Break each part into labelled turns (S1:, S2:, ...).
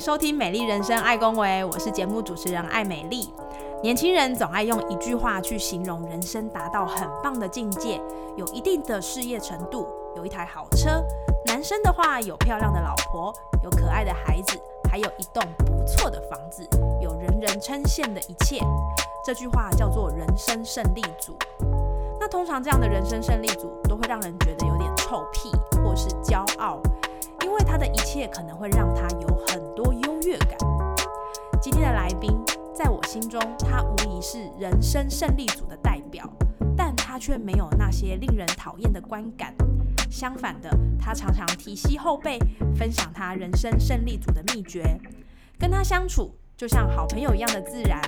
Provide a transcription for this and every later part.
S1: 收听《美丽人生爱恭维》，我是节目主持人艾美丽。年轻人总爱用一句话去形容人生达到很棒的境界，有一定的事业程度，有一台好车。男生的话有漂亮的老婆，有可爱的孩子，还有一栋不错的房子，有人人称羡的一切。这句话叫做人生胜利组。那通常这样的人生胜利组都会让人觉得有点臭屁，或是骄傲。因为他的一切可能会让他有很多优越感。今天的来宾，在我心中，他无疑是人生胜利组的代表，但他却没有那些令人讨厌的观感。相反的，他常常提携后辈，分享他人生胜利组的秘诀。跟他相处，就像好朋友一样的自然。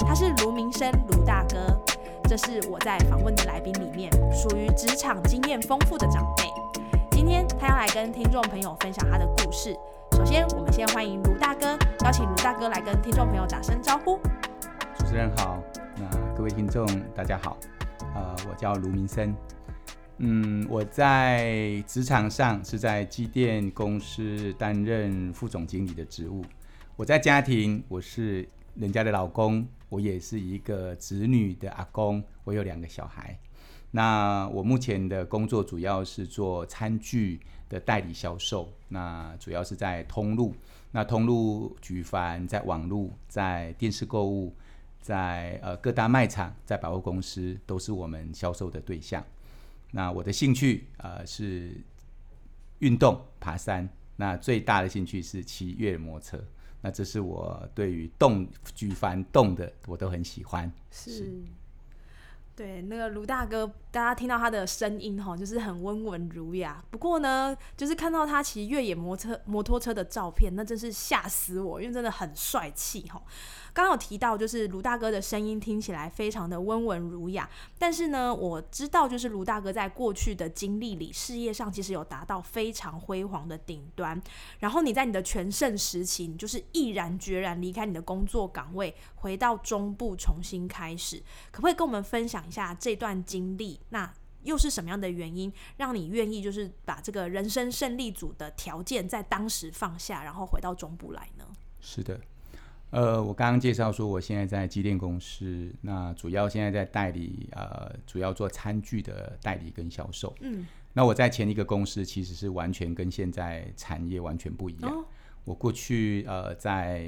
S1: 他是卢明生，卢大哥。这是我在访问的来宾里面，属于职场经验丰富的长辈。今天他要来跟听众朋友分享他的故事。首先，我们先欢迎卢大哥，邀请卢大哥来跟听众朋友打声招呼。
S2: 主持人好，那各位听众大家好，呃，我叫卢明生，嗯，我在职场上是在机电公司担任副总经理的职务。我在家庭，我是人家的老公，我也是一个子女的阿公，我有两个小孩。那我目前的工作主要是做餐具的代理销售，那主要是在通路，那通路举凡在网路、在电视购物、在呃各大卖场、在百货公司，都是我们销售的对象。那我的兴趣呃是运动、爬山，那最大的兴趣是骑越野摩托车。那这是我对于动举凡动的我都很喜欢。
S1: 是。对，那个卢大哥，大家听到他的声音哈，就是很温文儒雅。不过呢，就是看到他骑越野摩托摩托车的照片，那真是吓死我，因为真的很帅气哈。刚刚有提到，就是卢大哥的声音听起来非常的温文儒雅，但是呢，我知道就是卢大哥在过去的经历里，事业上其实有达到非常辉煌的顶端。然后你在你的全盛时期，你就是毅然决然离开你的工作岗位，回到中部重新开始。可不可以跟我们分享一下这段经历？那又是什么样的原因让你愿意就是把这个人生胜利组的条件在当时放下，然后回到中部来呢？
S2: 是的。呃，我刚刚介绍说，我现在在机电公司，那主要现在在代理，呃，主要做餐具的代理跟销售。嗯，那我在前一个公司其实是完全跟现在产业完全不一样。我过去呃在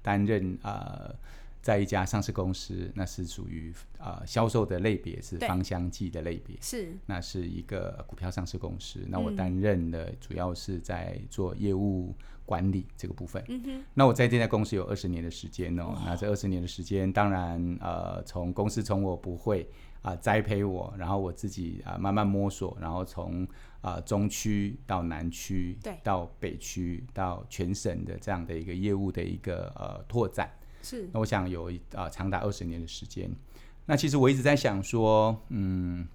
S2: 担任呃。在一家上市公司，那是属于呃销售的类别是芳香剂的类别，
S1: 是
S2: 那是一个股票上市公司。那我担任的主要是在做业务管理这个部分。嗯哼。那我在这家公司有二十年的时间哦。那这二十年的时间，当然呃从公司从我不会啊栽培我，然后我自己啊慢慢摸索，然后从啊中区到南区，
S1: 对，
S2: 到北区到全省的这样的一个业务的一个呃拓展。
S1: 是，
S2: 那我想有啊长达二十年的时间。那其实我一直在想说，嗯，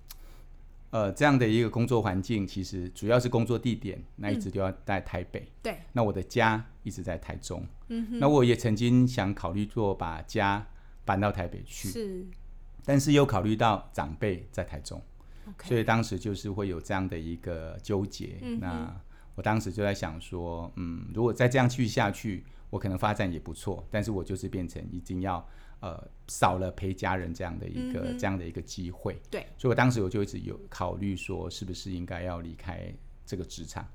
S2: 呃，这样的一个工作环境，其实主要是工作地点，那一直都要在台北。
S1: 对。
S2: 那我的家一直在台中。嗯哼。那我也曾经想考虑做把家搬到台北去。
S1: 是。
S2: 但是又考虑到长辈在台中，所以当时就是会有这样的一个纠结。那我当时就在想说，嗯，如果再这样继续下去。我可能发展也不错，但是我就是变成一定要呃少了陪家人这样的一个这样的一个机会。
S1: 对，
S2: 所以我当时我就一直有考虑说，是不是应该要离开这个职场，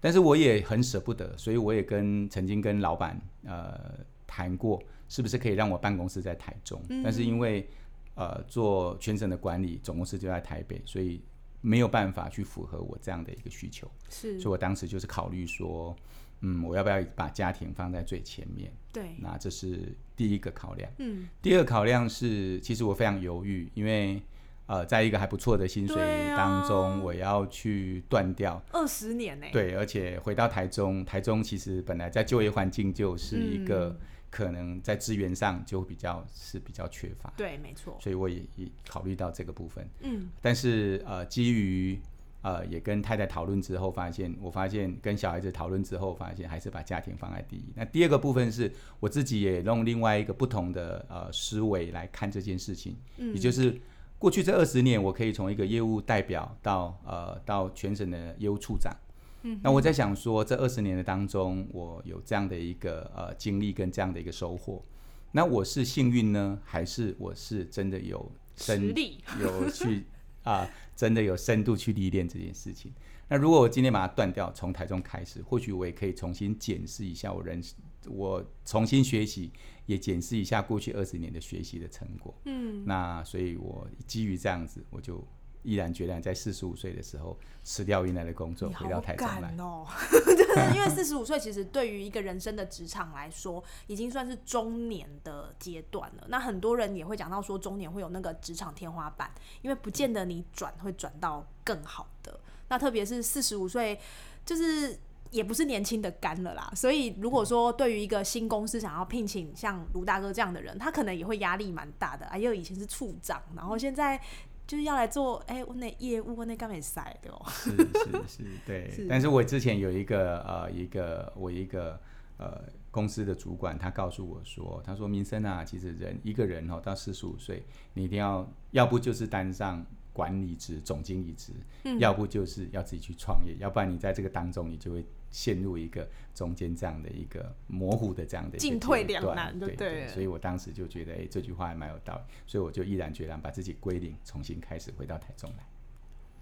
S2: 但是我也很舍不得，所以我也跟曾经跟老板呃谈过，是不是可以让我办公室在台中，但是因为呃做全省的管理，总公司就在台北，所以没有办法去符合我这样的一个需求。
S1: 是，
S2: 所以我当时就是考虑说。嗯，我要不要把家庭放在最前面？
S1: 对，
S2: 那这是第一个考量。嗯，第二考量是，其实我非常犹豫，因为呃，在一个还不错的薪水当中，我要去断掉。
S1: 二十年呢、
S2: 对，而且回到台中，台中其实本来在就业环境就是一个
S1: 嗯
S2: 可能在资源上就比较是比较缺乏，
S1: 对，没错，
S2: 所以我也也考虑到这个部分。
S1: 嗯
S2: 但是呃，基于呃也跟太太讨论之后，发现我发现跟小孩子讨论之后，发现还是把家庭放在第一。那第二个部分是我自己也用另外一个不同的呃思维来看这件事情，
S1: 嗯
S2: 也就是过去这二十年，我可以从一个业务代表到呃到全省的业务处长。
S1: 嗯
S2: 那我在想说，这二十年的当中，我有这样的一个呃经历跟这样的一个收获，那我是幸运呢，还是我是真的有
S1: 实力，
S2: 有去啊、真的有深度去历练这件事情。那如果我今天把它断掉，从台中开始，或许我也可以重新检视一下我人，我重新学习，也检视一下过去二十年的学习的成果。
S1: 嗯，
S2: 那所以，我基于这样子，我就毅然决然在四十五岁的时候辞掉原来的工作，回到台上来
S1: 赶。哦，就是因为四十五岁，其实对于一个人生的职场来说，已经算是中年的阶段了。那很多人也会讲到说，中年会有那个职场天花板，因为不见得你转会转到更好的。那特别是四十五岁，就是也不是年轻的干了啦。所以如果说对于一个新公司想要聘请像卢大哥这样的人，他可能也会压力蛮大的。哎呦，以前是处长，然后现在。就是要来做，哎、我那业务，我那干没塞的哦。
S2: 是是是，对。
S1: 是
S2: 但是我之前有一个呃一个我一个呃公司的主管，他告诉我说，他说民生啊，其实人一个人哦到四十五岁，你一定要要不就是担上管理职、总经理职，
S1: 嗯
S2: 要不就是要自己去创业，要不然你在这个当中你就会陷入一个中间这样的一个模糊的这样的
S1: 进退两难
S2: 对
S1: 对对
S2: 所以我当时就觉得，哎、这句话还蛮有道理，所以我就毅然决然把自己归零，重新开始回到台中来。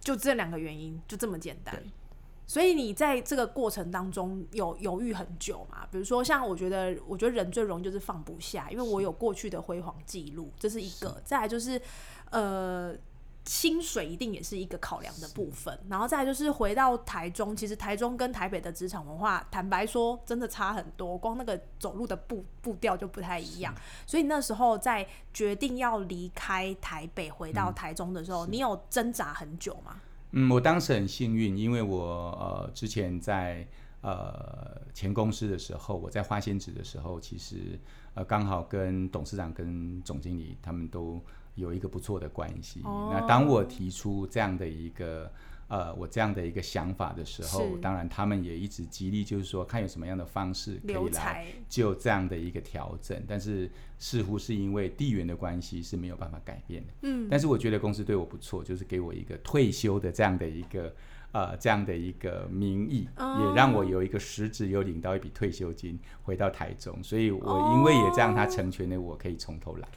S1: 就这两个原因，就这么简单。所以你在这个过程当中有犹豫很久嘛？比如说，像我觉得，我觉得人最容易就是放不下，因为我有过去的辉煌记录，这是一个。再来就是，呃，薪水一定也是一个考量的部分。然后再来就是回到台中，其实台中跟台北的职场文化，坦白说真的差很多，光那个走路的步步调就不太一样。所以那时候在决定要离开台北回到台中的时候，你有挣扎很久吗？
S2: 嗯，我当时很幸运，因为我呃之前在呃前公司的时候，我在花仙子的时候，其实呃刚好跟董事长跟总经理他们都有一个不错的关系。
S1: 哦。
S2: 那当我提出这样的一个呃我这样的一个想法的时候，当然他们也一直激励就是说看有什么样的方式可以来就这样的一个调整，但是似乎是因为地缘的关系是没有办法改变的。
S1: 嗯，
S2: 但是我觉得公司对我不错，就是给我一个退休的这样的一个呃这样的一个名义，
S1: 哦。
S2: 也让我有一个实质有领到一笔退休金回到台中，所以我因为也这样，他成全了我可以从头来。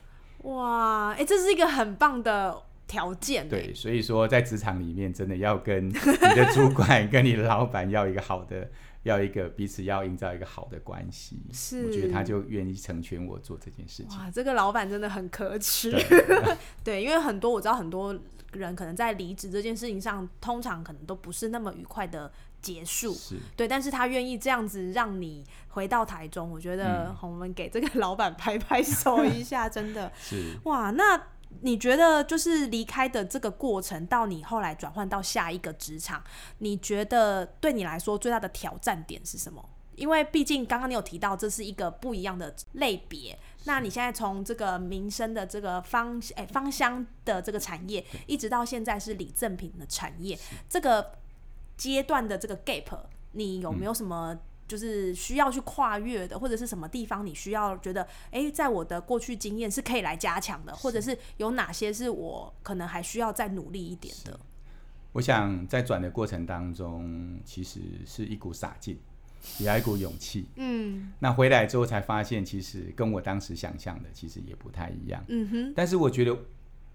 S1: 哇，哎、这是一个很棒的条件。欸
S2: 对，，所以说在职场里面，真的要跟你的 主管、跟你的老板要一个好的，要一个彼此要营造一个好的关系。
S1: 是
S2: 我觉得他就愿意成全我做这件事情。
S1: 哇，这个老板真的很可耻。
S2: 對
S1: 对，因为很多我知道很多人可能在离职这件事情上，通常可能都不是那么愉快的结束。
S2: 是，
S1: 对，但是他愿意这样子让你回到台中，我觉得、
S2: 嗯
S1: 我们给这个老板拍拍手一下，真的
S2: 是。
S1: 哇。那你觉得就是离开的这个过程，到你后来转换到下一个职场，你觉得对你来说最大的挑战点是什么？因为毕竟刚刚你有提到这是一个不一样的类别，那你现在从这个民生的这个芳哎、芳香的这个产业，一直到现在是礼赠品的产业，这个阶段的这个 gap，你有没有什么就是需要去跨越的，或者是什么地方你需要觉得，哎、在我的过去经验是可以来加强的，或者是有哪些是我可能还需要再努力一点的？
S2: 我想在转的过程当中，其实是一股洒劲，也要一股勇气。
S1: 嗯
S2: 那回来之后才发现，其实跟我当时想象的其实也不太一样。
S1: 嗯哼，
S2: 但是我觉得，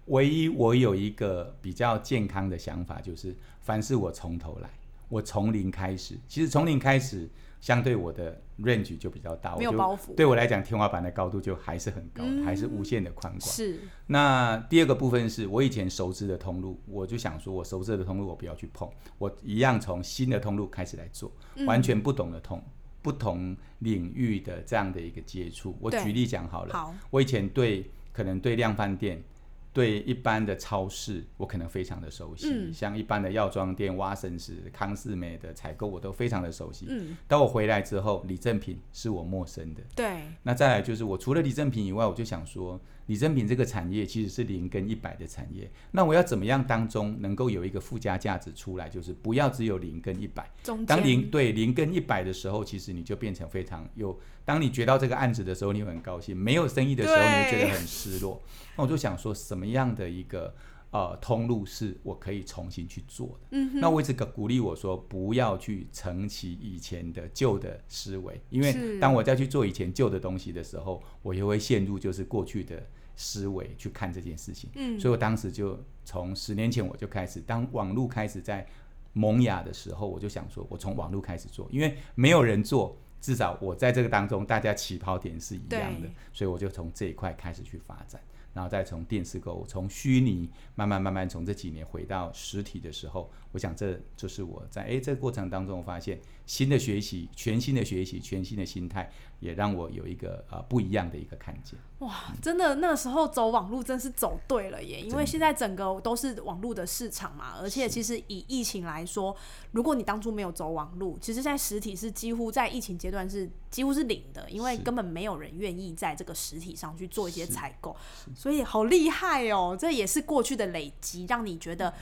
S2: 唯一我有一个比较健康的想法，就是凡是我从头来，我从零开始。其实从零开始，相对我的 range 就比较大，我就
S1: 没有包袱
S2: 对我来讲，天花板的高度就还是很高，
S1: 嗯
S2: 还是无限的宽广。
S1: 是
S2: 那第二个部分是我以前熟知的通路，我就想说，我熟知的通路我不要去碰，我一样从新的通路开始来做，
S1: 嗯
S2: 完全不懂的通不同领域的这样的一个接触。我举例讲好了，
S1: 好，
S2: 我以前对可能对量贩店对一般的超市，我可能非常的熟悉，
S1: 嗯
S2: 像一般的药妆店、蛙神石、康士美的采购，我都非常的熟悉。
S1: 嗯，
S2: 当我回来之后，李正品是我陌生的。
S1: 对，
S2: 那再来就是，我除了李正品以外，我就想说，礼珍品这个产业其实是零跟一百的产业。那我要怎么样当中能够有一个附加价值出来？就是不要只有零跟一百。当零对零跟一百的时候，其实你就变成非常有。当你觉到这个案子的时候，你会很高兴；没有生意的时候，你会觉得很失落。那我就想说，什么样的一个呃通路是我可以重新去做的？
S1: 嗯
S2: 那我一直鼓励我说，不要去承袭以前的旧的思维，因为当我再去做以前旧的东西的时候，我又会陷入就是过去的思维去看这件事情。
S1: 嗯。
S2: 所以我当时就从十年前我就开始，当网络开始在萌芽的时候，我就想说，我从网络开始做，因为没有人做，至少我在这个当中，大家起跑点是一样的，所以我就从这一块开始去发展，然后再从电视购物，从虚拟慢慢慢慢从这几年回到实体的时候，我想这就是我在诶这个过程当中，我发现新的学习、全新的学习、全新的心态，也让我有一个呃不一样的一个看见。
S1: 哇，真的那个时候走网路真是走对了耶，因为现在整个都是网络的市场嘛，而且其实以疫情来说，如果你当初没有走网路，其实在实体是几乎在疫情阶段是几乎是零的，因为根本没有人愿意在这个实体上去做一些采购，所以好厉害哦，这也是过去的累积，让你觉得。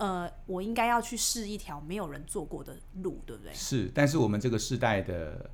S1: 呃，我应该要去试一条没有人做过的路，对不对？
S2: 是，但是我们这个世代的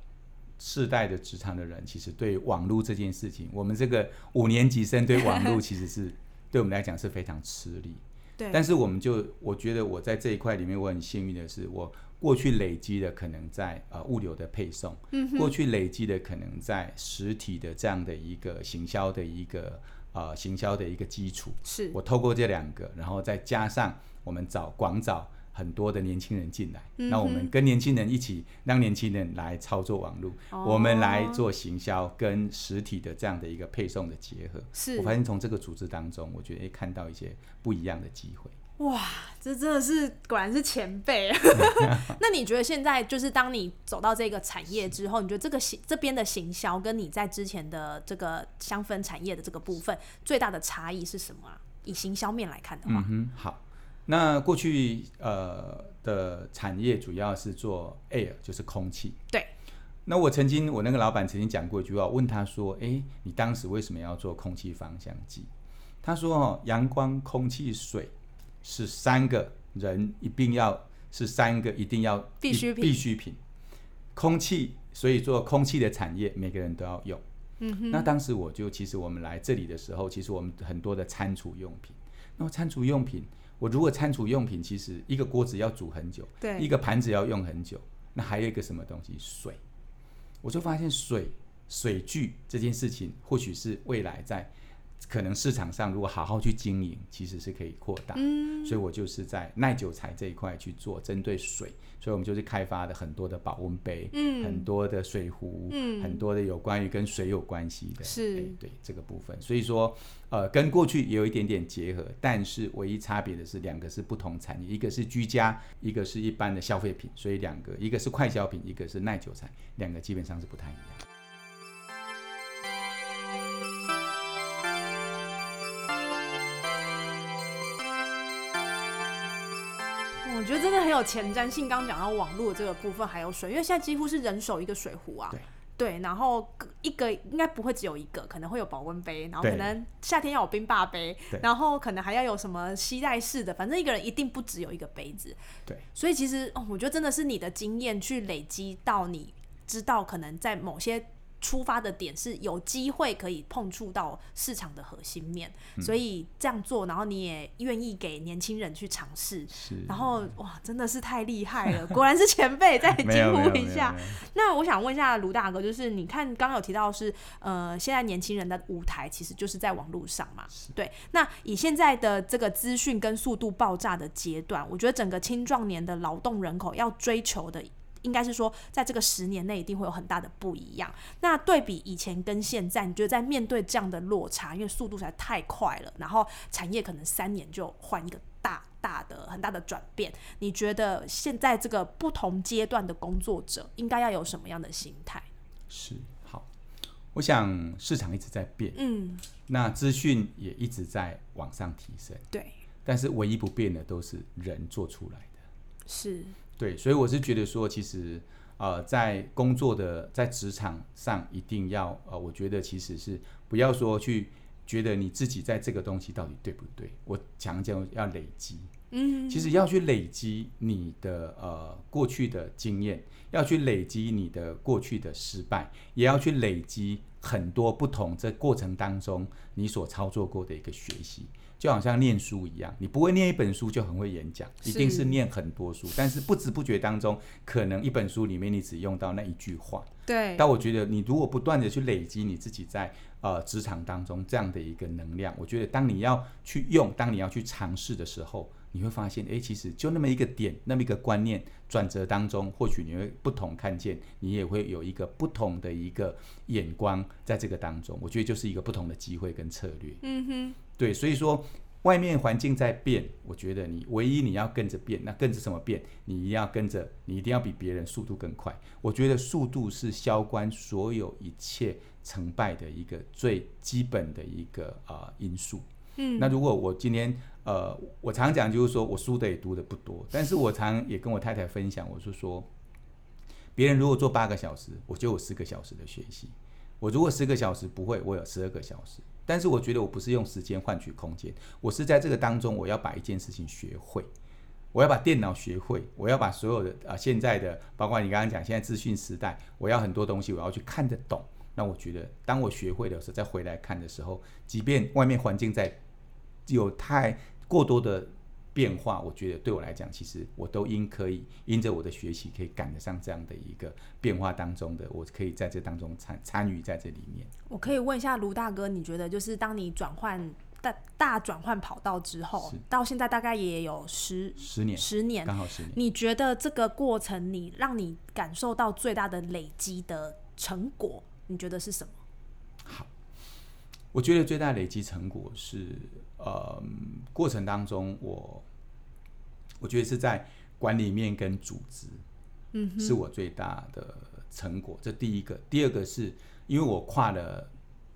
S2: 世代的职场的人，其实对网络这件事情，我们这个五年级生对网络其实是 对我们来讲是非常吃力。
S1: 对，
S2: 但是我们就我觉得我在这一块里面，我很幸运的是，我过去累积的可能在呃物流的配送，嗯过去累积的可能在实体的这样的一个行销的一个呃行销的一个基础。
S1: 是
S2: 我透过这两个，然后再加上我们找广找很多的年轻人进来，
S1: 嗯
S2: 那我们跟年轻人一起，让年轻人来操作网络，
S1: 哦
S2: 我们来做行销跟实体的这样的一个配送的结合。
S1: 是
S2: 我发现从这个组织当中，我觉得诶看到一些不一样的机会。
S1: 哇，这真的是果然是前辈。那你觉得现在就是当你走到这个产业之后，你觉得这个行这边的行销跟你在之前的这个香氛产业的这个部分最大的差异是什么啊？以行销面来看的话，
S2: 嗯哼，好。那过去呃的产业主要是做 air，就是空气。
S1: 对。
S2: 那我曾经，我那个老板曾经讲过一句话，问他说：“诶，你当时为什么要做空气芳香剂？”他说：“哦，阳光、空气、水是三个人一定要是三个一定要
S1: 必需品
S2: 必需品。空气，所以做空气的产业，每个人都要用。
S1: 嗯哼，
S2: 那当时我就，其实我们来这里的时候，其实我们很多的餐厨用品。那么餐厨用品，我如果餐厨用品，其实一个锅子要煮很久，
S1: 对
S2: 一个盘子要用很久，那还有一个什么东西？水。我就发现水水具这件事情，或许是未来在可能市场上如果好好去经营，其实是可以扩大。
S1: 嗯，
S2: 所以我就是在耐久材这一块去做针对水，所以我们就是开发的很多的保温杯，
S1: 嗯
S2: 很多的水壶，
S1: 嗯
S2: 很多的有关于跟水有关系的，
S1: 是
S2: 哎对这个部分。所以说，呃，跟过去也有一点点结合，但是唯一差别的是两个是不同产业，一个是居家，一个是一般的消费品，所以两个一个是快消品，一个是耐久材，两个基本上是不太一样。
S1: 我觉得真的很有前瞻性。刚刚讲到网络的这个部分，还有水，因为现在几乎是人手一个水壶啊。
S2: 对
S1: 对，然后一个应该不会只有一个，可能会有保温杯，然后可能夏天要有冰霸杯，然后可能还要有什么吸带式的，反正一个人一定不只有一个杯子。
S2: 对，
S1: 所以其实哦，我觉得真的是你的经验去累积到你知道，可能在某些出发的点是有机会可以碰触到市场的核心面，
S2: 嗯。
S1: 所以这样做，然后你也愿意给年轻人去尝试，然后哇，真的是太厉害了，果然是前辈，再惊呼一下。那我想问一下卢大哥，就是你看刚刚有提到是呃，现在年轻人的舞台其实就是在网络上嘛，对。那以现在的这个资讯跟速度爆炸的阶段，我觉得整个青壮年的劳动人口要追求的。应该是说，在这个十年内一定会有很大的不一样。那对比以前跟现在，你觉得在面对这样的落差，因为速度实在太快了，然后产业可能三年就换一个大大的很大的转变，你觉得现在这个不同阶段的工作者应该要有什么样的心态？
S2: 是好，我想市场一直在变，
S1: 嗯，
S2: 那资讯也一直在往上提升，
S1: 对，
S2: 但是唯一不变的都是人做出来的。
S1: 是，
S2: 对，所以我是觉得说，其实呃，在工作的在职场上，一定要呃，我觉得其实是不要说去觉得你自己在这个东西到底对不对，我强调要累积。
S1: 嗯，
S2: 其实要去累积你的呃过去的经验，要去累积你的过去的失败，也要去累积很多不同这过程当中你所操作过的一个学习，就好像念书一样，你不会念一本书就很会演讲，一定是念很多书，但是不知不觉当中，可能一本书里面你只用到那一句话。
S1: 对，
S2: 但我觉得你如果不断的去累积你自己在呃职场当中这样的一个能量，我觉得当你要去用，当你要去尝试的时候。你会发现，哎，其实就那么一个点，那么一个观念转折当中，或许你会不同看见，你也会有一个不同的一个眼光在这个当中。我觉得就是一个不同的机会跟策略。
S1: 嗯哼，
S2: 对，所以说外面环境在变，我觉得你唯一你要跟着变，那跟着什么变？你一定要跟着，你一定要比别人速度更快。我觉得速度是消关所有一切成败的一个最基本的一个啊因素。
S1: 嗯，
S2: 那如果我今天。呃，我常讲就是说，我书的也读的不多，但是我常也跟我太太分享，我是说，别人如果做八个小时，我就有四个小时的学习；我如果十个小时不会，我有十二个小时。但是我觉得我不是用时间换取空间，我是在这个当中，我要把一件事情学会，我要把电脑学会，我要把所有的啊现在的，包括你刚刚讲现在资讯时代，我要很多东西我要去看得懂。那我觉得，当我学会的时候，再回来看的时候，即便外面环境在有太。过多的变化，我觉得对我来讲，其实我都应可以因着我的学习，可以赶得上这样的一个变化当中的，我可以在这当中参参与在这里面。
S1: 我可以问一下卢大哥，你觉得就是当你转换大大转换跑道之后，到现在大概也有十
S2: 十年，
S1: 十年
S2: 刚好十年。
S1: 你觉得这个过程，你让你感受到最大的累积的成果，你觉得是什么？
S2: 好，我觉得最大累积成果是。呃，过程当中，我我觉得是在管理面跟组织，
S1: 嗯，
S2: 是我最大的成果。这第一个，第二个是因为我跨了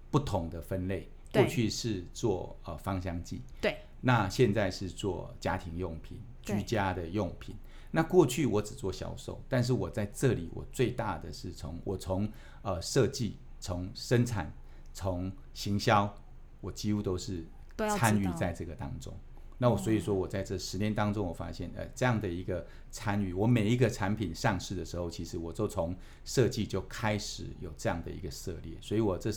S2: 不同的分类，过去是做呃芳香剂，
S1: 对，
S2: 那现在是做家庭用品、居家的用品。那过去我只做销售，但是我在这里，我最大的是从我从呃设计、从生产、从行销，我几乎都是。参与在这个当中，那我所以说我在这十年当中，我发现呃这样的一个参与，我每一个产品上市的时候，其实我就从设计就开始有这样的一个涉猎，所以我这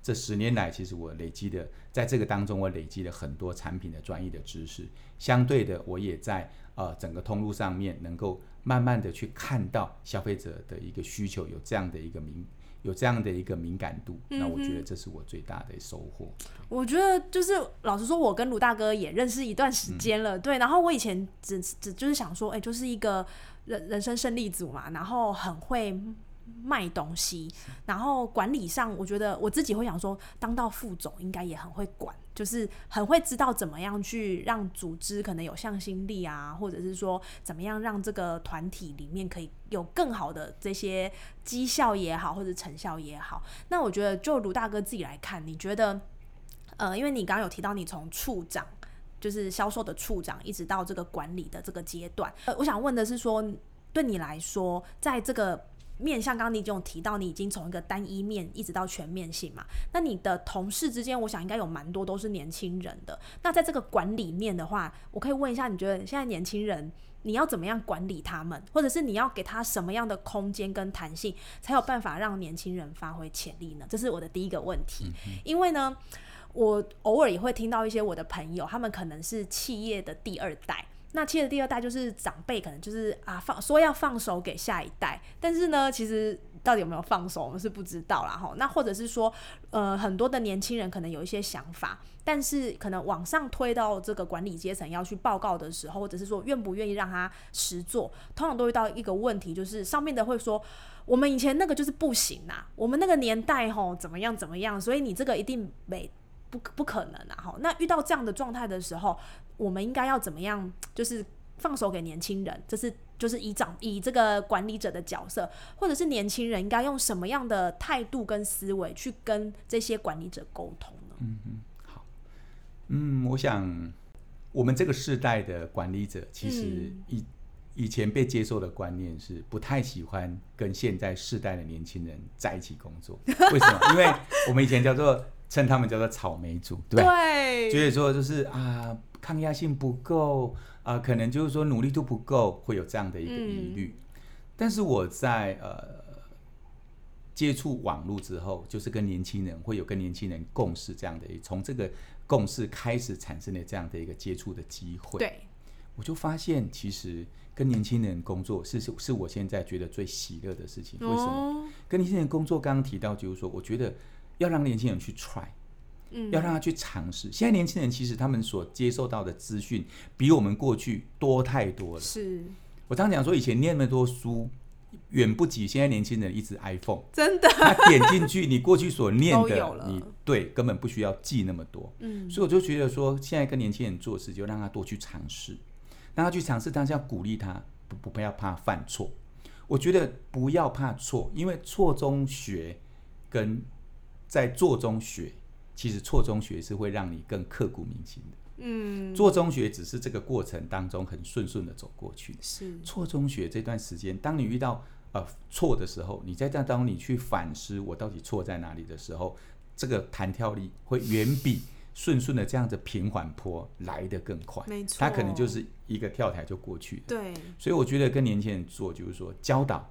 S2: 这十年来，其实我累积的在这个当中，我累积了很多产品的专业的知识，相对的，我也在呃整个通路上面能够慢慢的去看到消费者的一个需求，有这样的一个明。有这样的一个敏感度，那我觉得这是我最大的收获。
S1: 我觉得就是老实说，我跟卢大哥也认识一段时间了，对。然后我以前只只就是想说，哎，就是一个人人生胜利组嘛，然后很会。卖东西，然后管理上，我觉得我自己会想说，当到副总应该也很会管，就是很会知道怎么样去让组织可能有向心力啊，或者是说怎么样让这个团体里面可以有更好的这些绩效也好，或者成效也好。那我觉得就卢大哥自己来看，你觉得，呃，因为你刚刚有提到你从处长，就是销售的处长，一直到这个管理的这个阶段，呃，我想问的是说，对你来说，在这个面向刚刚你已经有提到，你已经从一个单一面一直到全面性嘛？那你的同事之间，我想应该有蛮多都是年轻人的。那在这个管理面的话，我可以问一下，你觉得现在年轻人你要怎么样管理他们，或者是你要给他什么样的空间跟弹性，才有办法让年轻人发挥潜力呢？这是我的第一个问题。因为呢，我偶尔也会听到一些我的朋友，他们可能是企业的第二代。那其实第二代就是长辈，可能就是啊放说要放手给下一代，但是呢，其实到底有没有放手，我们是不知道啦哈。那或者是说，呃，很多的年轻人可能有一些想法，但是可能往上推到这个管理阶层要去报告的时候，或者是说愿不愿意让他实做，通常都遇到一个问题，就是上面的会说，我们以前那个就是不行呐，我们那个年代吼怎么样怎么样，所以你这个一定没。不不可能啊！哈，那遇到这样的状态的时候，我们应该要怎么样？就是放手给年轻人，这是就是以长以这个管理者的角色，或者是年轻人应该用什么样的态度跟思维去跟这些管理者沟通呢？
S2: 嗯嗯，好，嗯，我想我们这个世代的管理者，其实以以前被接受的观念是不太喜欢跟现在世代的年轻人在一起工作。为什么？因为我们以前叫做称他们叫做草莓族，对吧？
S1: 对，
S2: 觉得说就是啊，抗压性不够啊，可能就是说努力度不够，会有这样的一个疑虑。但是我在呃接触网络之后，就是跟年轻人会有跟年轻人共事这样的，从这个共事开始产生的这样的一个接触的机会。
S1: 对，
S2: 我就发现其实跟年轻人工作是是是我现在觉得最喜乐的事情。为什么？跟年轻人工作，刚刚提到就是说，我觉得要让年轻人去 try。要让他去尝试。现在年轻人其实他们所接受到的资讯比我们过去多太多了。
S1: 是
S2: 我常讲说，以前念那么多书，远不及现在年轻人一支 iPhone。
S1: 真的，
S2: 他点进去，你过去所念的，你对根本不需要记那么多。嗯，所以我就觉得说，现在跟年轻人做事，就让他多去尝试，让他去尝试，但是要鼓励他，不不不要怕犯错。我觉得不要怕错，因为错中学跟在做中学。其实错中学是会让你更刻骨铭心的。嗯，做中学只是这个过程当中很顺顺的走过去。
S1: 是
S2: 错中学这段时间，当你遇到呃错的时候，你在这当中你去反思我到底错在哪里的时候，这个弹跳力会远比顺顺的这样子平缓坡来的更快。
S1: 没错，
S2: 他可能就是一个跳台就过去了。
S1: 对，
S2: 所以我觉得跟年轻人做，就是说教导、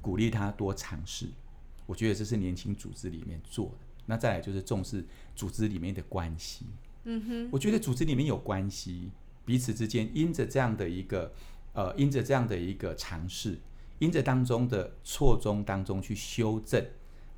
S2: 鼓励他多尝试。我觉得这是年轻组织里面做的。那再来就是重视组织里面的关系。嗯哼，我觉得组织里面有关系，彼此之间因着这样的一个呃，因着这样的一个尝试，因着当中的错综当中去修正，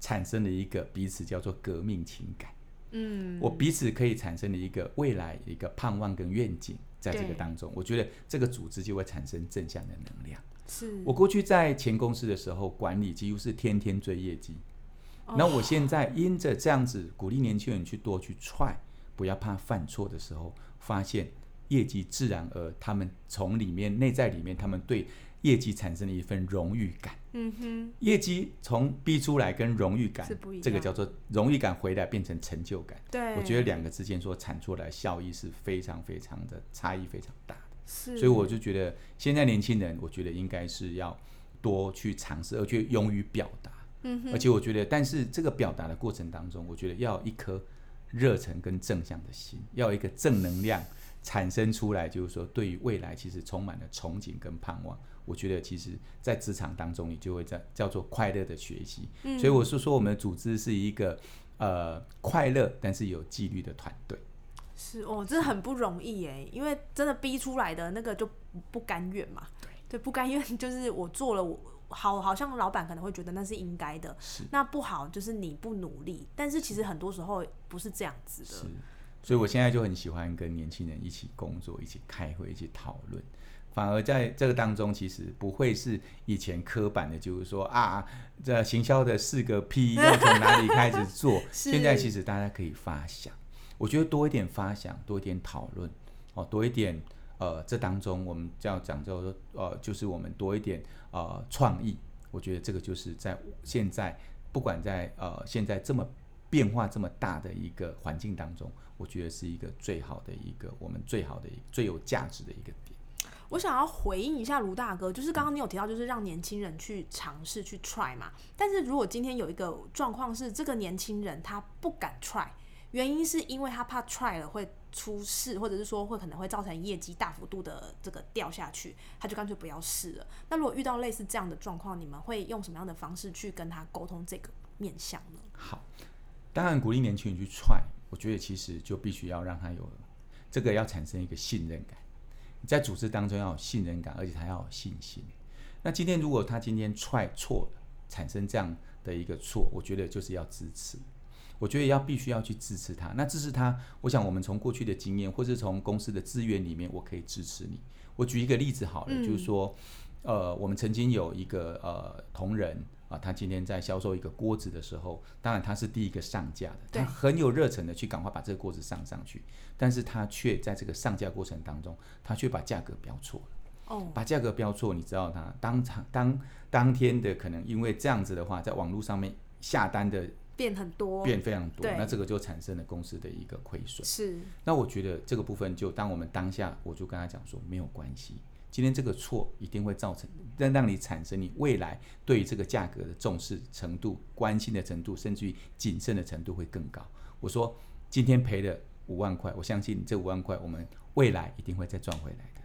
S2: 产生了一个彼此叫做革命情感。嗯，我彼此可以产生了一个未来一个盼望跟愿景，在这个当中，我觉得这个组织就会产生正向的能量。
S1: 是
S2: 我过去在前公司的时候，管理几乎是天天追业绩。那我现在因着这样子鼓励年轻人去多去踹，不要怕犯错的时候，发现业绩自然而他们从里面内在里面，他们对业绩产生了一份荣誉感。嗯哼，业绩从逼出来跟荣誉感，这个叫做荣誉感回来变成成就感。
S1: 对，
S2: 我觉得两个之间所产出来效益是非常非常的差异非常大的。
S1: 是，
S2: 所以我就觉得现在年轻人，我觉得应该是要多去尝试，而且勇于表达。嗯，而且我觉得，但是这个表达的过程当中，我觉得要一颗热忱跟正向的心，要一个正能量产生出来，就是说对于未来其实充满了憧憬跟盼望。我觉得其实，在职场当中，你就会在叫做快乐的学习。嗯，所以我是说，我们的组织是一个呃快乐但是有纪律的团队。
S1: 是哦，这很不容易耶，因为真的逼出来的那个就不甘愿嘛。
S2: 对，
S1: 对，不甘愿就是我做了我。好，好像老板可能会觉得那是应该的，那不好就是你不努力，但是其实很多时候不是这样子的。
S2: 所以我现在就很喜欢跟年轻人一起工作，一起开会，一起讨论。反而在这个当中，其实不会是以前刻板的，就是说啊，这行销的四个 P 要从哪里开始做。现在其实大家可以发想，我觉得多一点发想，多一点讨论，哦，多一点。呃，这当中我们要讲叫做呃，就是我们多一点呃创意。我觉得这个就是在现在不管在呃现在这么变化这么大的一个环境当中，我觉得是一个最好的一个我们最好的最有价值的一个点。
S1: 我想要回应一下卢大哥，就是刚刚你有提到，就是让年轻人去尝试去 try 嘛。但是如果今天有一个状况是，这个年轻人他不敢 try。原因是因为他怕 try 了会出事，或者是说会可能会造成业绩大幅度的这个掉下去，他就干脆不要试了。那如果遇到类似这样的状况，你们会用什么样的方式去跟他沟通这个面向呢？
S2: 好，当然鼓励年轻人去 try，我觉得其实就必须要让他有这个要产生一个信任感，在组织当中要有信任感，而且他要有信心。那今天如果他今天 try 错了，产生这样的一个错，我觉得就是要支持。我觉得要必须要去支持他。那支持他，我想我们从过去的经验，或是从公司的资源里面，我可以支持你。我举一个例子好了，就是说，呃，我们曾经有一个呃同仁，啊，他今天在销售一个锅子的时候，当然他是第一个上架的，他很有热忱的去赶快把这个锅子上上去，但是他却在这个上架过程当中，他却把价格标错了。
S1: 哦，
S2: 把价格标错，你知道他当场当当天的可能因为这样子的话，在网络上面下单的
S1: 变很多，
S2: 变非常多，那这个就产生了公司的一个亏损。
S1: 是
S2: 那我觉得这个部分就当我们当下，我就跟他讲说没有关系，今天这个错一定会造成让让你产生你未来对于这个价格的重视程度、关心的程度，甚至于谨慎的程度会更高。我说今天赔了五万块，我相信这五万块我们未来一定会再赚回来的。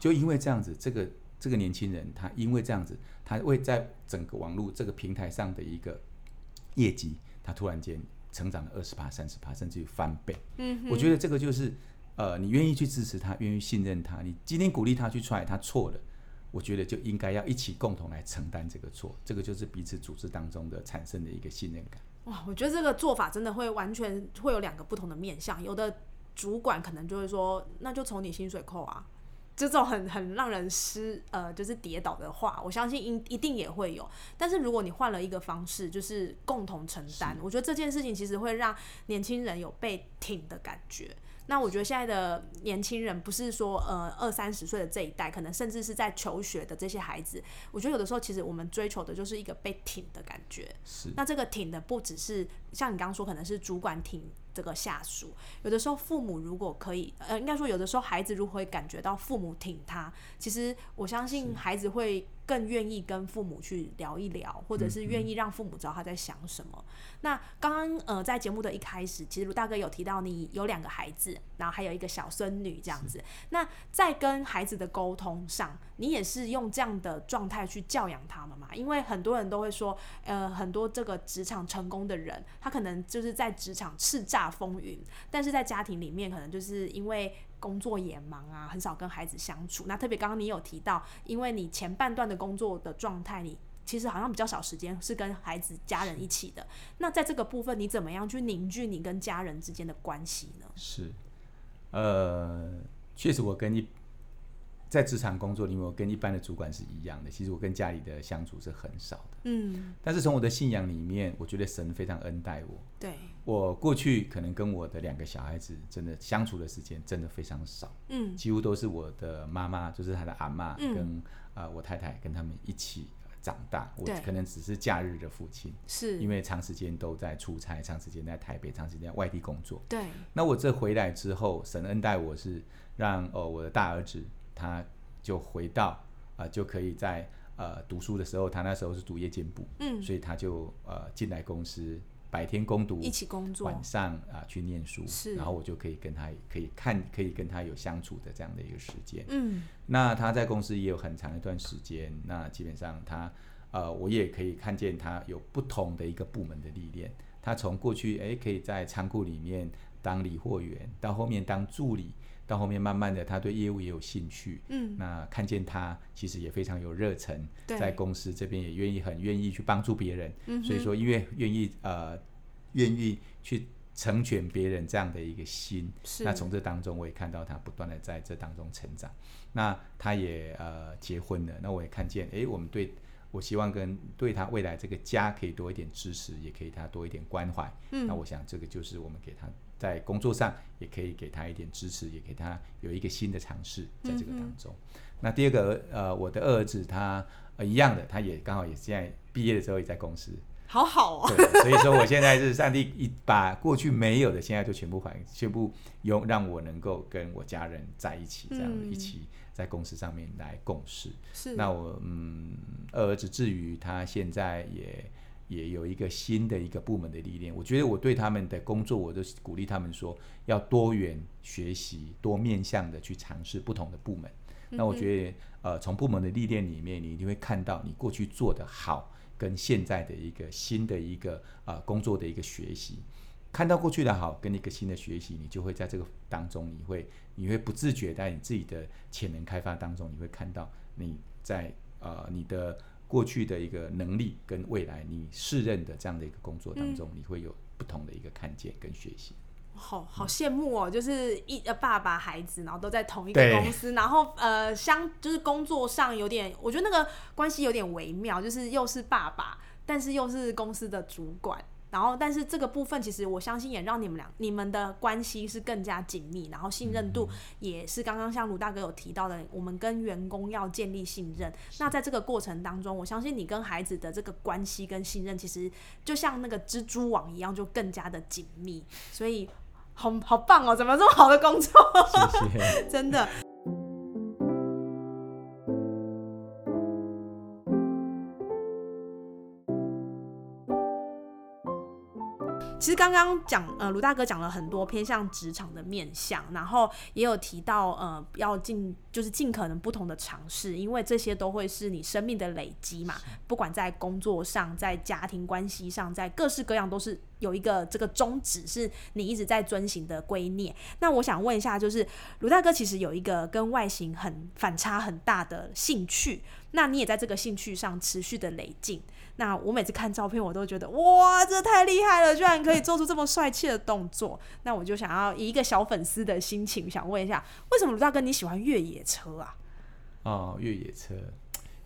S2: 就因为这样子，这个这个年轻人他因为这样子，他会在整个网络这个平台上的一个业绩，他突然间成长了二十趴、三十趴，甚至于翻倍。
S1: 嗯
S2: 我觉得这个就是呃，你愿意去支持他，愿意信任他，你今天鼓励他去 try，他错了，我觉得就应该要一起共同来承担这个错，这个就是彼此组织当中的产生的一个信任感。
S1: 哇，我觉得这个做法真的会完全会有两个不同的面向，有的主管可能就会说，那就从你薪水扣啊。这种很很让人失呃，就是跌倒的话，我相信一一定也会有。但是如果你换了一个方式，就是共同承担，我觉得这件事情其实会让年轻人有被挺的感觉。那我觉得现在的年轻人不是说呃二三十岁的这一代，可能甚至是在求学的这些孩子，我觉得有的时候其实我们追求的就是一个被挺的感觉。
S2: 是，
S1: 那这个挺的不只是像你刚刚说，可能是主管挺这个下属，有的时候父母如果可以，呃，应该说有的时候孩子如果会感觉到父母挺他，其实我相信孩子会更愿意跟父母去聊一聊，或者是愿意让父母知道他在想什么。那刚刚呃在节目的一开始，其实卢大哥有提到你有两个孩子，然后还有一个小孙女这样子。那在跟孩子的沟通上，你也是用这样的状态去教养他们嘛？因为很多人都会说，呃，很多这个职场成功的人，他可能就是在职场叱咤风云，但是在家庭里面可能就是因为工作也忙啊，很少跟孩子相处。那特别刚刚你有提到，因为你前半段的工作的状态，你其实好像比较少时间是跟孩子、家人一起的。那在这个部分，你怎么样去凝聚你跟家人之间的关系呢？
S2: 是，呃，确实我跟一在职场工作里面，我跟一般的主管是一样的。其实我跟家里的相处是很少，
S1: 嗯，
S2: 但是从我的信仰里面，我觉得神非常恩待我。
S1: 对，
S2: 我过去可能跟我的两个小孩子真的相处的时间真的非常少，
S1: 嗯。
S2: 几乎都是我的妈妈，就是他的阿妈
S1: 嗯。
S2: 跟啊、呃我太太跟他们一起长大。我可能只是假日的父亲，
S1: 是，
S2: 因为长时间都在出差，长时间在台北，长时间在外地工作。
S1: 对，
S2: 那我这回来之后，神恩待我是让哦我的大儿子他就回到啊、呃就可以在呃读书的时候，他那时候是读夜间部，
S1: 嗯，
S2: 所以他就呃进来公司，白天攻读，
S1: 一起工作，
S2: 晚上啊、去念书，
S1: 是
S2: 然后我就可以跟他可以看可以跟他有相处的这样的一个时间。
S1: 嗯
S2: 那他在公司也有很长一段时间，那基本上他呃，我也可以看见他有不同的一个部门的历练。他从过去诶可以在仓库里面当理货员，到后面当助理，到后面慢慢的他对业务也有兴趣。
S1: 嗯，
S2: 那看见他其实也非常有热忱，在公司这边也愿意很愿意去帮助别人，
S1: 嗯
S2: 所以说因为愿意呃愿意去成全别人这样的一个心，
S1: 是
S2: 那从这当中我也看到他不断的在这当中成长。那他也呃结婚了，那我也看见，哎，我们对我希望跟对他未来这个家可以多一点支持，也可以他多一点关怀。
S1: 嗯
S2: 那我想这个就是我们给他在工作上也可以给他一点支持，也给他有一个新的尝试在这个当中。那第二个呃，我的二儿子他呃一样的，他也刚好也现在毕业的时候也在公司。
S1: 好好哦，
S2: 对，所以说我现在是上帝一把过去没有的，现在就全部还全部用让我能够跟我家人在一起，这样、
S1: 嗯
S2: 一起在公司上面来共事。
S1: 是，
S2: 那我嗯，二儿子至于他现在也也有一个新的一个部门的历练，我觉得我对他们的工作，我都鼓励他们说要多元学习，多面向的去尝试不同的部门。那我觉得呃，从部门的历练里面，你一定会看到你过去做的好，跟现在的一个新的一个呃工作的一个学习。看到过去的好跟一个新的学习，你就会在这个当中，你会你会不自觉在你自己的潜能开发当中，你会看到你在呃你的过去的一个能力跟未来你适任的这样的一个工作当中，你会有不同的一个看见跟学习。
S1: 好好羡慕哦，就是一呃爸爸孩子，然后都在同一个公司，然后呃相就是工作上有点，我觉得那个关系有点微妙，就是又是爸爸，但是又是公司的主管。然后，但是这个部分其实我相信也让你们俩你们的关系是更加紧密，然后信任度也是刚刚像卢大哥有提到的，我们跟员工要建立信任。那在这个过程当中，我相信你跟孩子的这个关系跟信任，其实就像那个蜘蛛网一样，就更加的紧密。所以，好好棒哦！怎么这么好的工作？
S2: 谢谢，
S1: 真的。其实刚刚讲，呃，卢大哥讲了很多偏向职场的面向，然后也有提到，呃，要尽就是尽可能不同的尝试，因为这些都会是你生命的累积嘛。不管在工作上，在家庭关系上，在各式各样，都是有一个这个宗旨，是你一直在遵循的圭臬。那我想问一下，就是卢大哥其实有一个跟外形很反差很大的兴趣，那你也在这个兴趣上持续的累进。那我每次看照片，我都觉得哇，这太厉害了，居然可以做出这么帅气的动作。那我就想要以一个小粉丝的心情，想问一下，为什么卢大哥你喜欢越野车啊？
S2: 哦，越野车，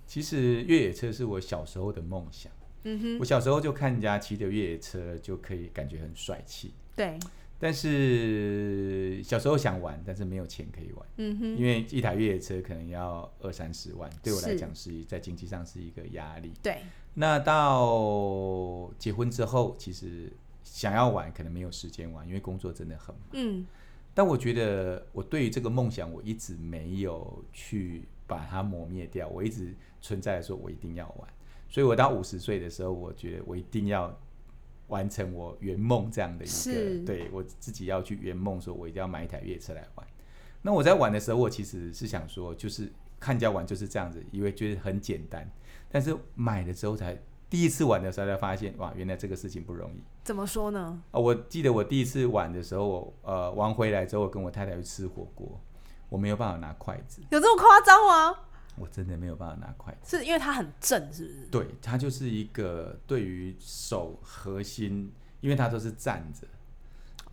S2: 其实越野车是我小时候的梦想。
S1: 嗯哼，
S2: 我小时候就看人家骑着越野车，就可以感觉很帅气。
S1: 对。
S2: 但是小时候想玩，但是没有钱可以玩。
S1: 嗯哼，
S2: 因为一台越野车可能要二三十万，对我来讲是在经济上是一个压力。
S1: 对。
S2: 那到结婚之后，其实想要玩，可能没有时间玩，因为工作真的很忙。
S1: 嗯。
S2: 但我觉得我对于这个梦想，我一直没有去把它磨灭掉，我一直存在说，我一定要玩。所以我到五十岁的时候，我觉得我一定要。完成我圆梦这样的一个，对我自己要去圆梦，说我一定要买一台越野车来玩。那我在玩的时候，我其实是想说，就是看家玩就是这样子，以为觉得很简单。但是买了之后，才第一次玩的时候才发现，哇，原来这个事情不容易。
S1: 怎么说呢？
S2: 啊，我记得我第一次玩的时候，我呃玩回来之后，我跟我太太去吃火锅，我没有办法拿筷子。
S1: 有这么夸张吗？
S2: 我真的没有办法拿筷子，
S1: 是因为它很正，是不是？
S2: 对，它就是一个对于手核心，因为它都是站着，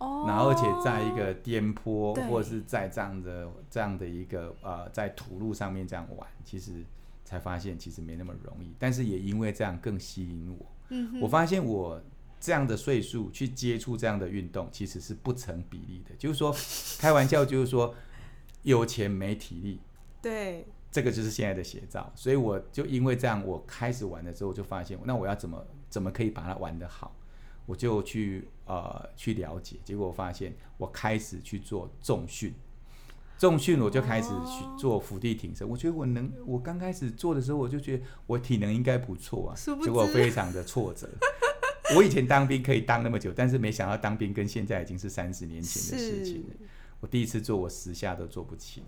S1: 哦，
S2: 然后而且在一个颠坡或者是在这样的这样的一个呃在土路上面这样玩，其实才发现其实没那么容易，但是也因为这样更吸引我。
S1: 嗯，
S2: 我发现我这样的岁数去接触这样的运动，其实是不成比例的。就是说，开玩笑就是说，有钱没体力。
S1: 对。
S2: 这个就是现在的写照，所以我就因为这样，我开始玩的时候就发现，那我要怎么怎么可以把它玩得好，我就去呃去了解，结果我发现我开始去做重训，重训我就开始去做伏地挺身，我觉得我能，我刚开始做的时候我就觉得我体能应该不错啊，结果非常的挫折。我以前当兵可以当那么久，但是没想到当兵跟现在已经是三十年前的事情了。我第一次做，我十下都做不起来。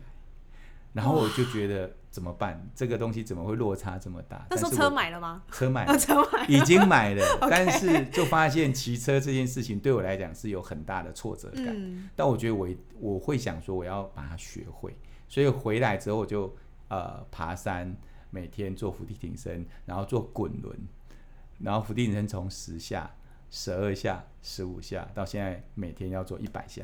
S2: 然后我就觉得怎么办？这个东西怎么会落差这么大？
S1: 那时候车买了吗？
S2: 车买，
S1: 车买，
S2: 已经买了。但是就发现骑车这件事情对我来讲是有很大的挫折感。但我觉得我我会想说我要把它学会，所以回来之后我就呃爬山，每天做伏地挺身，然后做滚轮，然后伏地挺身从十下、十二下、十五下，到现在每天要做一百下。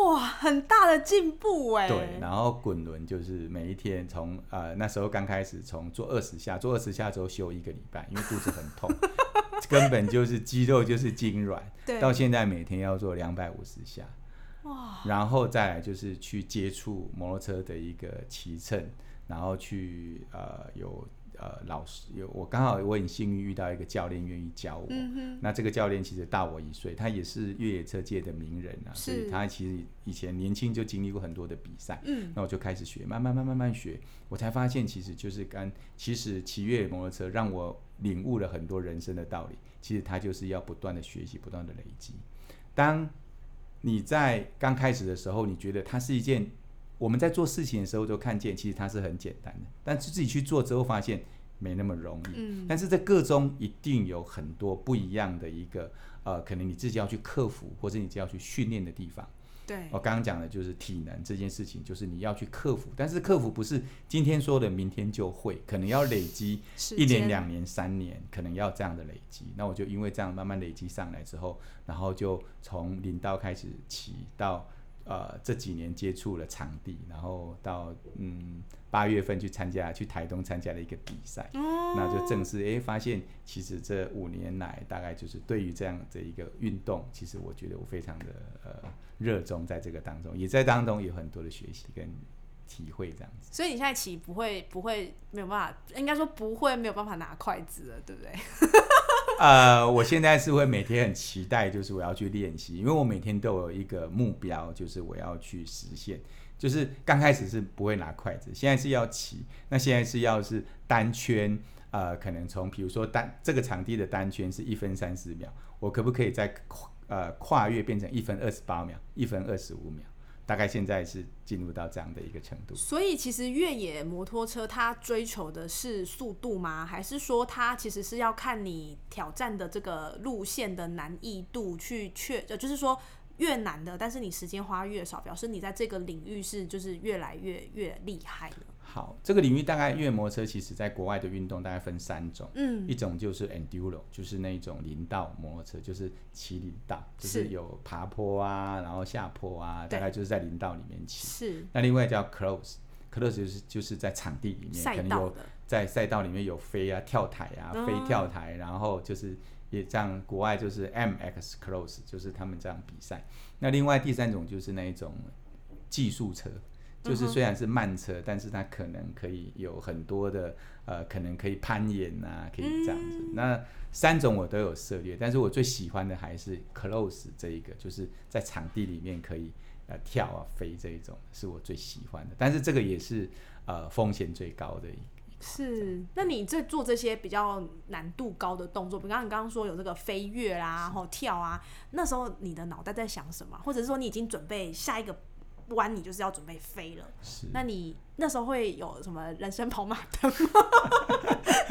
S1: 哇，很大的进步哎！
S2: 对，然后滚轮就是每一天从呃那时候刚开始从做二十下，做二十下之后休一个礼拜，因为肚子很痛，根本就是肌肉就是筋软。
S1: 对，
S2: 到现在每天要做两百五十下，
S1: 哇！
S2: 然后再来就是去接触摩托车的一个骑乘，然后去呃有。呃，老师有我刚好我很幸运遇到一个教练愿意教我。那这个教练其实大我一岁，他也是越野车界的名人啊，所以他其实以前年轻就经历过很多的比赛。
S1: 嗯，
S2: 那我就开始学，慢慢慢慢慢学，我才发现其实就是跟其实骑越野摩托车让我领悟了很多人生的道理。其实他就是要不断的学习，不断的累积。当你在刚开始的时候，你觉得它是一件。我们在做事情的时候都看见，其实它是很简单的，但是自己去做之后发现没那么容易。
S1: 嗯，
S2: 但是在个中一定有很多不一样的一个呃，可能你自己要去克服，或者你自己要去训练的地方。
S1: 对，
S2: 我刚刚讲的就是体能这件事情，就是你要去克服，但是克服不是今天说的明天就会，可能要累积一年、两年、三年，可能要这样的累积。那我就因为这样慢慢累积上来之后，然后就从零到开始骑到。呃这几年接触了场地，然后到嗯八月份去参加去台东参加了一个比赛，那就正式哎发现，其实这五年来大概就是对于这样的一个运动，其实我觉得我非常的呃热衷在这个当中，也在当中有很多的学习跟体会这样子。
S1: 所以你现在骑不会不会没有办法，应该说不会没有办法拿筷子了，对不对？
S2: 呃，我现在是会每天很期待，就是我要去练习，因为我每天都有一个目标，就是我要去实现。就是刚开始是不会拿筷子，现在是要骑，那现在是要是单圈，呃，可能从比如说单这个场地的单圈是一分三十秒，我可不可以再跨呃跨越变成一分二十八秒，一分二十五秒？大概现在是进入到这样的一个程度，
S1: 所以其实越野摩托车它追求的是速度吗？还是说它其实是要看你挑战的这个路线的难易度去确，呃就是说越难的，但是你时间花越少，表示你在这个领域是就是越来越越厉害。
S2: 好，这个领域大概越野摩托车，其实在国外的运动大概分三种，嗯，一种就是 enduro，就是那种林道摩托车，就是骑林道，就是有爬坡啊，然后下坡啊，大概就是在林道里面骑。
S1: 是。
S2: 那另外叫 close，close 就是就是在场地里面，可能有在赛道里面有飞啊、跳台啊、飞跳台，然后就是也这样，国外就是 MX close，就是他们这样比赛。那另外第三种就是那一种技术车。就是虽然是慢车，但是它可能可以有很多的呃，可能可以攀岩啊，可以这样子。那三种我都有涉猎，但是我最喜欢的还是 close 这一个，就是在场地里面可以呃跳啊飞这一种，是我最喜欢的。但是这个也是呃风险最高的。
S1: 是，那你在做这些比较难度高的动作，比方你刚刚说有这个飞跃啦，然后跳啊，那时候你的脑袋在想什么？或者是说你已经准备下一个？弯你就是要准备飞了，是那你那时候会有什么人生跑马灯吗？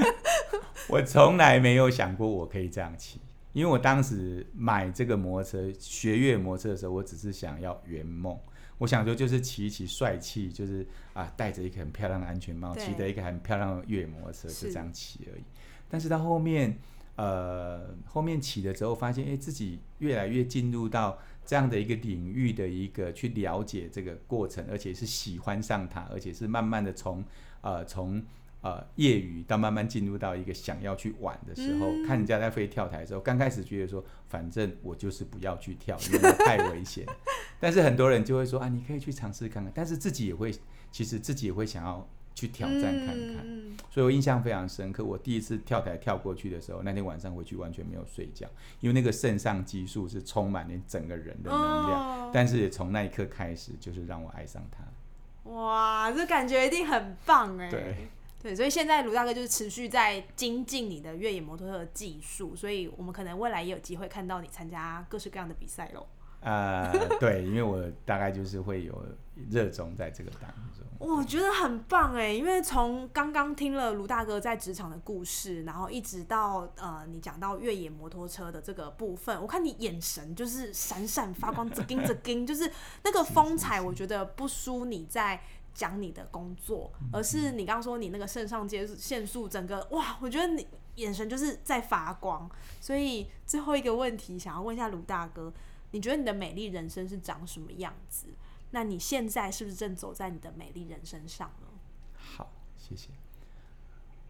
S2: 我从来没有想过我可以这样骑，因为我当时买这个摩托车学越野摩托车的时候，我只是想要圆梦，我想说就是骑一骑帅气，就是啊戴着一个很漂亮的安全帽，骑着一个很漂亮的越野摩托车就这样骑而已。但是到后面，呃，后面骑了之后，发现哎自己越来越进入到。这样的一个领域的一个去了解这个过程，而且是喜欢上它，而且是慢慢的从呃从呃业余到慢慢进入到一个想要去玩的时候，看人家在飞跳台的时候，刚开始觉得说，反正我就是不要去跳，因为太危险。但是很多人就会说啊，你可以去尝试看看，但是自己也会，其实自己也会想要。去挑战看看，所以我印象非常深刻。我第一次跳台跳过去的时候，那天晚上回去完全没有睡觉，因为那个肾上激素是充满你整个人的能量。但是也从那一刻开始，就是让我爱上它。
S1: 哇，这感觉一定很棒哎！
S2: 对
S1: 对，所以现在卢大哥就是持续在精进你的越野摩托车的技术，所以我们可能未来也有机会看到你参加各式各样的比赛喽。
S2: 呃，对，因为我大概就是会有热衷在这个当中。
S1: 我觉得很棒哎，因为从刚刚听了卢大哥在职场的故事，然后一直到呃你讲到越野摩托车的这个部分，我看你眼神就是闪闪发光，着盯着盯，就是那个风采，我觉得不输你在讲你的工作，而是你刚刚说你那个肾上腺素整个哇，我觉得你眼神就是在发光。所以最后一个问题，想要问一下卢大哥。你觉得你的美丽人生是长什么样子？那你现在是不是正走在你的美丽人生上呢？
S2: 好，谢谢。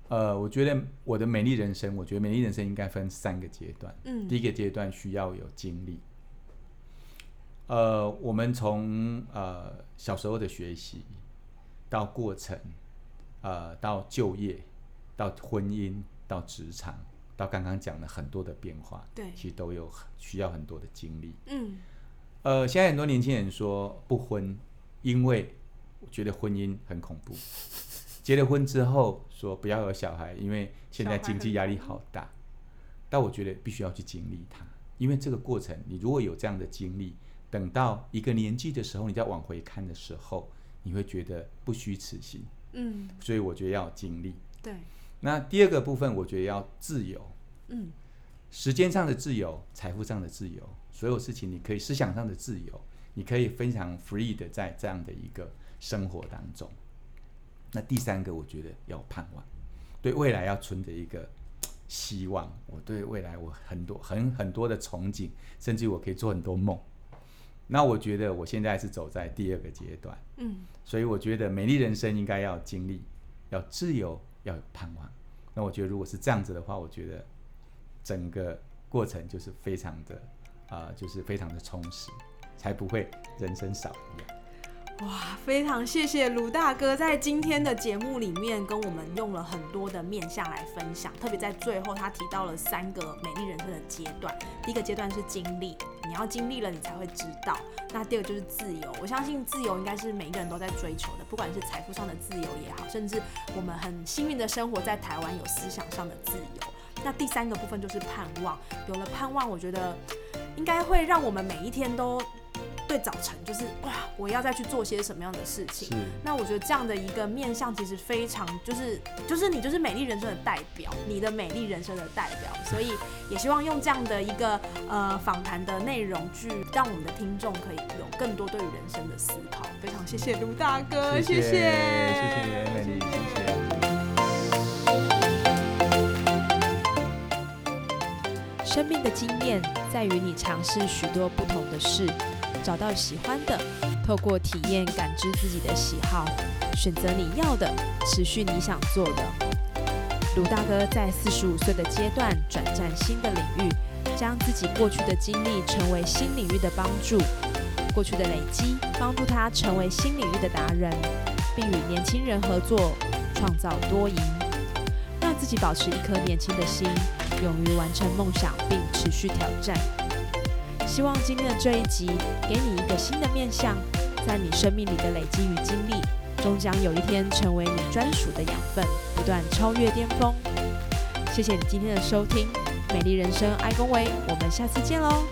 S2: 呃，我觉得我的美丽人生，我觉得美丽人生应该分三个阶段。嗯，第一个阶段需要有经历。呃，我们从呃小时候的学习到过程，呃，到就业，到婚姻，到职场。到刚刚讲了很多的变化，
S1: 对，
S2: 其实都有需要很多的经历。嗯，呃，现在很多年轻人说不婚，因为觉得婚姻很恐怖。结了婚之后说不要有小孩，因为现在经济压力好大。但我觉得必须要去经历它，因为这个过程，你如果有这样的经历，等到一个年纪的时候，你再往回看的时候，你会觉得不虚此行。嗯，所以我觉得要经历。
S1: 对。
S2: 那第二个部分，我觉得要自由。嗯，时间上的自由，财富上的自由，所有事情你可以思想上的自由，你可以非常 free 的在这样的一个生活当中。那第三个，我觉得要盼望，对未来要存着一个希望。我对未来我很多很很多的憧憬，甚至我可以做很多梦。那我觉得我现在是走在第二个阶段，嗯，所以我觉得美丽人生应该要经历，要自由，要有盼望。那我觉得如果是这样子的话，我觉得整个过程就是非常的，啊，就是非常的充实，才不会人生少一样。
S1: 哇，非常谢谢卢大哥在今天的节目里面跟我们用了很多的面向来分享，特别在最后他提到了三个美丽人生的阶段。第一个阶段是经历，你要经历了你才会知道。那第二个就是自由，我相信自由应该是每一个人都在追求的，不管是财富上的自由也好，甚至我们很幸运的生活在台湾有思想上的自由。那第三个部分就是盼望，有了盼望，我觉得应该会让我们每一天都。对早晨就是哇，我要再去做些什么样的事情？那我觉得这样的一个面相其实非常就是就是你就是美丽人生的代表，你的美丽人生的代表。所以也希望用这样的一个呃访谈的内容，去让我们的听众可以有更多对于人生的思考。非常谢谢卢大哥，
S2: 谢谢谢谢美丽，谢谢。
S1: 生命的经验在于你尝试许多不同的事。找到喜欢的，透过体验感知自己的喜好，选择你要的，持续你想做的。卢大哥在四十五岁的阶段转战新的领域，将自己过去的经历成为新领域的帮助，过去的累积帮助他成为新领域的达人，并与年轻人合作，创造多赢，自己保持一颗年轻的心，勇于完成梦想并持续挑战。希望今天的这一集给你一个新的面向，在你生命里的累积与经历，终将有一天成为你专属的养分，不断超越巅峰。谢谢你今天的收听，美丽人生爱恭维，我们下次见喽。